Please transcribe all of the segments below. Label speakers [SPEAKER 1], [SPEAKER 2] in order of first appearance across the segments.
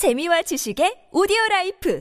[SPEAKER 1] 재미와 지식의 오디오 라이프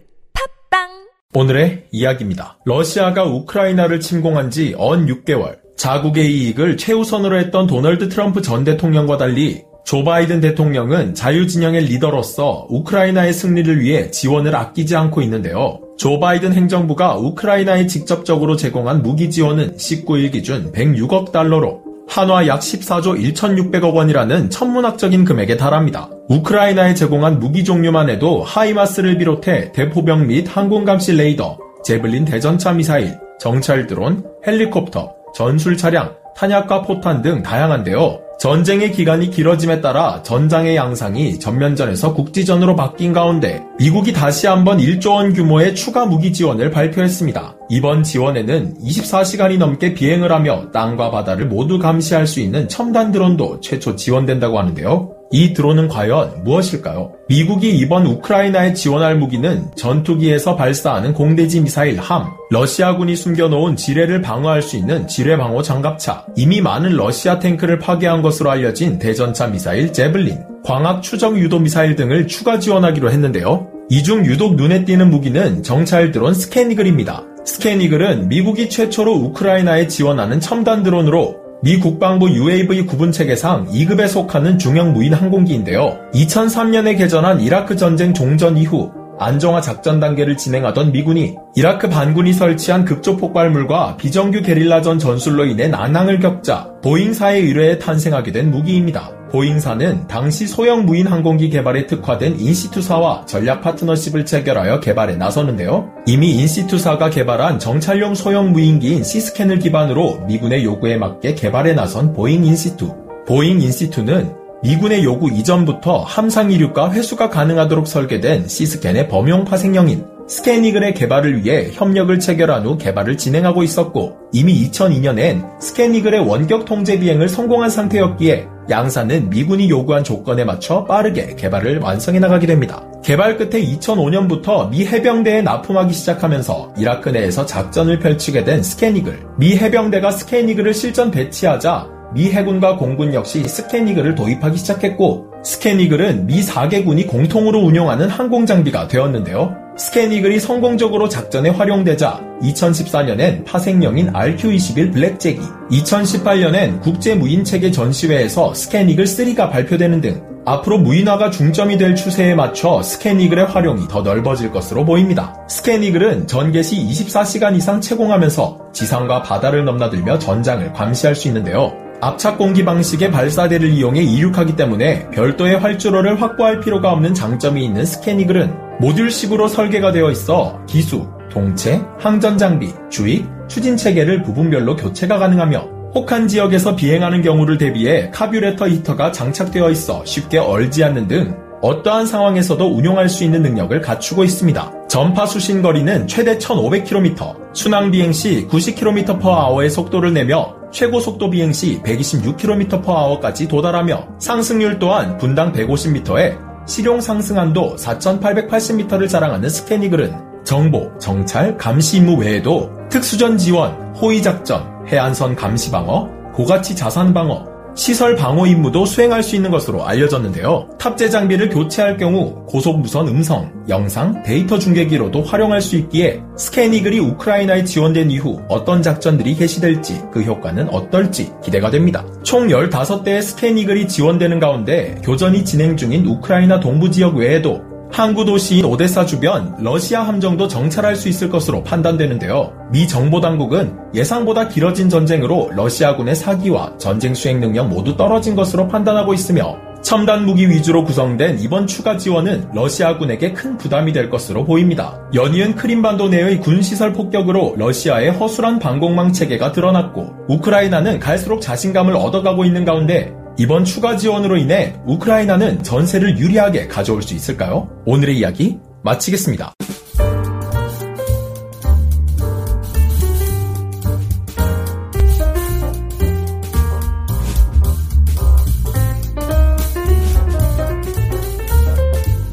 [SPEAKER 1] 팝빵
[SPEAKER 2] 오늘의 이야기입니다. 러시아가 우크라이나를 침공한 지 어언 6개월, 자국의 이익을 최우선으로 했던 도널드 트럼프 전 대통령과 달리 조 바이든 대통령은 자유진영의 리더로서 우크라이나의 승리를 위해 지원을 아끼지 않고 있는데요. 조 바이든 행정부가 우크라이나에 직접적으로 제공한 무기 지원은 19일 기준 106억 달러로 한화 약 14조 1,600억 원이라는 천문학적인 금액에 달합니다. 우크라이나에 제공한 무기 종류만 해도 하이마스를 비롯해 대포병 및 항공감시 레이더, 제블린 대전차 미사일, 정찰 드론, 헬리콥터, 전술 차량, 탄약과 포탄 등 다양한데요. 전쟁의 기간이 길어짐에 따라 전장의 양상이 전면전에서 국지전으로 바뀐 가운데 미국이 다시 한번 1조 원 규모의 추가 무기 지원을 발표했습니다. 이번 지원에는 24시간이 넘게 비행을 하며 땅과 바다를 모두 감시할 수 있는 첨단 드론도 최초 지원된다고 하는데요. 이 드론은 과연 무엇일까요? 미국이 이번 우크라이나에 지원할 무기는 전투기에서 발사하는 공대지 미사일 HARM, 러시아군이 숨겨놓은 지뢰를 방어할 수 있는 지뢰 방어 장갑차, 이미 많은 러시아 탱크를 파괴한 것으로 알려진 대전차 미사일 제블린, 광학 추적 유도 미사일 등을 추가 지원하기로 했는데요. 이 중 유독 눈에 띄는 무기는 정찰 드론 스캔이글입니다. 스캔이글은 미국이 최초로 우크라이나에 지원하는 첨단 드론으로 미 국방부 UAV 구분 체계상 2급에 속하는 중형 무인 항공기인데요. 2003년에 개전한 이라크 전쟁 종전 이후 안정화 작전 단계를 진행하던 미군이 이라크 반군이 설치한 급조 폭발물과 비정규 게릴라전 전술로 인해 난항을 겪자 보잉사에 의뢰해 탄생하게 된 무기입니다. 보잉사는 당시 소형 무인 항공기 개발에 특화된 인시투사와 전략 파트너십을 체결하여 개발에 나섰는데요. 이미 인시투사가 개발한 정찰용 소형 무인기인 시스캔을 기반으로 미군의 요구에 맞게 개발에 나선 보잉 인시투. 보잉 인시투는 미군의 요구 이전부터 함상 이륙과 회수가 가능하도록 설계된 시스캔의 범용 파생형인 스캔이글의 개발을 위해 협력을 체결한 후 개발을 진행하고 있었고 이미 2002년엔 스캔이글의 원격 통제 비행을 성공한 상태였기에 양사는 미군이 요구한 조건에 맞춰 빠르게 개발을 완성해 나가게 됩니다. 개발 끝에 2005년부터 미 해병대에 납품하기 시작하면서 이라크 내에서 작전을 펼치게 된 스캔이글. 미 해병대가 스캔이글을 실전 배치하자 미 해군과 공군 역시 스캔이글을 도입하기 시작했고 스캔이글은 미 4개군이 공통으로 운용하는 항공 장비가 되었는데요. 스캔이글이 성공적으로 작전에 활용되자 2014년엔 파생형인 RQ-21 블랙잭이, 2018년엔 국제 무인체계 전시회에서 스캔이글 3가 발표되는 등 앞으로 무인화가 중점이 될 추세에 맞춰 스캔이글의 활용이 더 넓어질 것으로 보입니다. 스캔이글은 전개시 24시간 이상 채공하면서 지상과 바다를 넘나들며 전장을 감시할 수 있는데요. 압착 공기 방식의 발사대를 이용해 이륙하기 때문에 별도의 활주로를 확보할 필요가 없는 장점이 있는 스캐니글은 모듈식으로 설계가 되어 있어 기수, 동체, 항전 장비, 주익, 추진 체계를 부분별로 교체가 가능하며 혹한 지역에서 비행하는 경우를 대비해 카뷰레터 히터가 장착되어 있어 쉽게 얼지 않는 등 어떠한 상황에서도 운용할 수 있는 능력을 갖추고 있습니다. 전파 수신 거리는 최대 1500km, 순항 비행 시 90km/h의 속도를 내며 최고 속도 비행 시 126km/h까지 도달하며 상승률 또한 분당 150m에 실용 상승한도 4,880m를 자랑하는 스캐니글은 정보, 정찰, 감시 임무 외에도 특수전 지원, 호위 작전, 해안선 감시 방어, 고가치 자산 방어, 시설 방어 임무도 수행할 수 있는 것으로 알려졌는데요. 탑재 장비를 교체할 경우 고속 무선 음성, 영상, 데이터 중계기로도 활용할 수 있기에 스캔이글이 우크라이나에 지원된 이후 어떤 작전들이 개시될지 그 효과는 어떨지 기대가 됩니다. 총 15대의 스캔이글이 지원되는 가운데 교전이 진행 중인 우크라이나 동부 지역 외에도 항구 도시인 오데사 주변 러시아 함정도 정찰할 수 있을 것으로 판단되는데요. 미 정보당국은 예상보다 길어진 전쟁으로 러시아군의 사기와 전쟁 수행 능력 모두 떨어진 것으로 판단하고 있으며 첨단 무기 위주로 구성된 이번 추가 지원은 러시아군에게 큰 부담이 될 것으로 보입니다. 연이은 크림반도 내의 군시설 폭격으로 러시아의 허술한 방공망 체계가 드러났고 우크라이나는 갈수록 자신감을 얻어가고 있는 가운데 이번 추가 지원으로 인해 우크라이나는 전세를 유리하게 가져올 수 있을까요? 오늘의 이야기 마치겠습니다.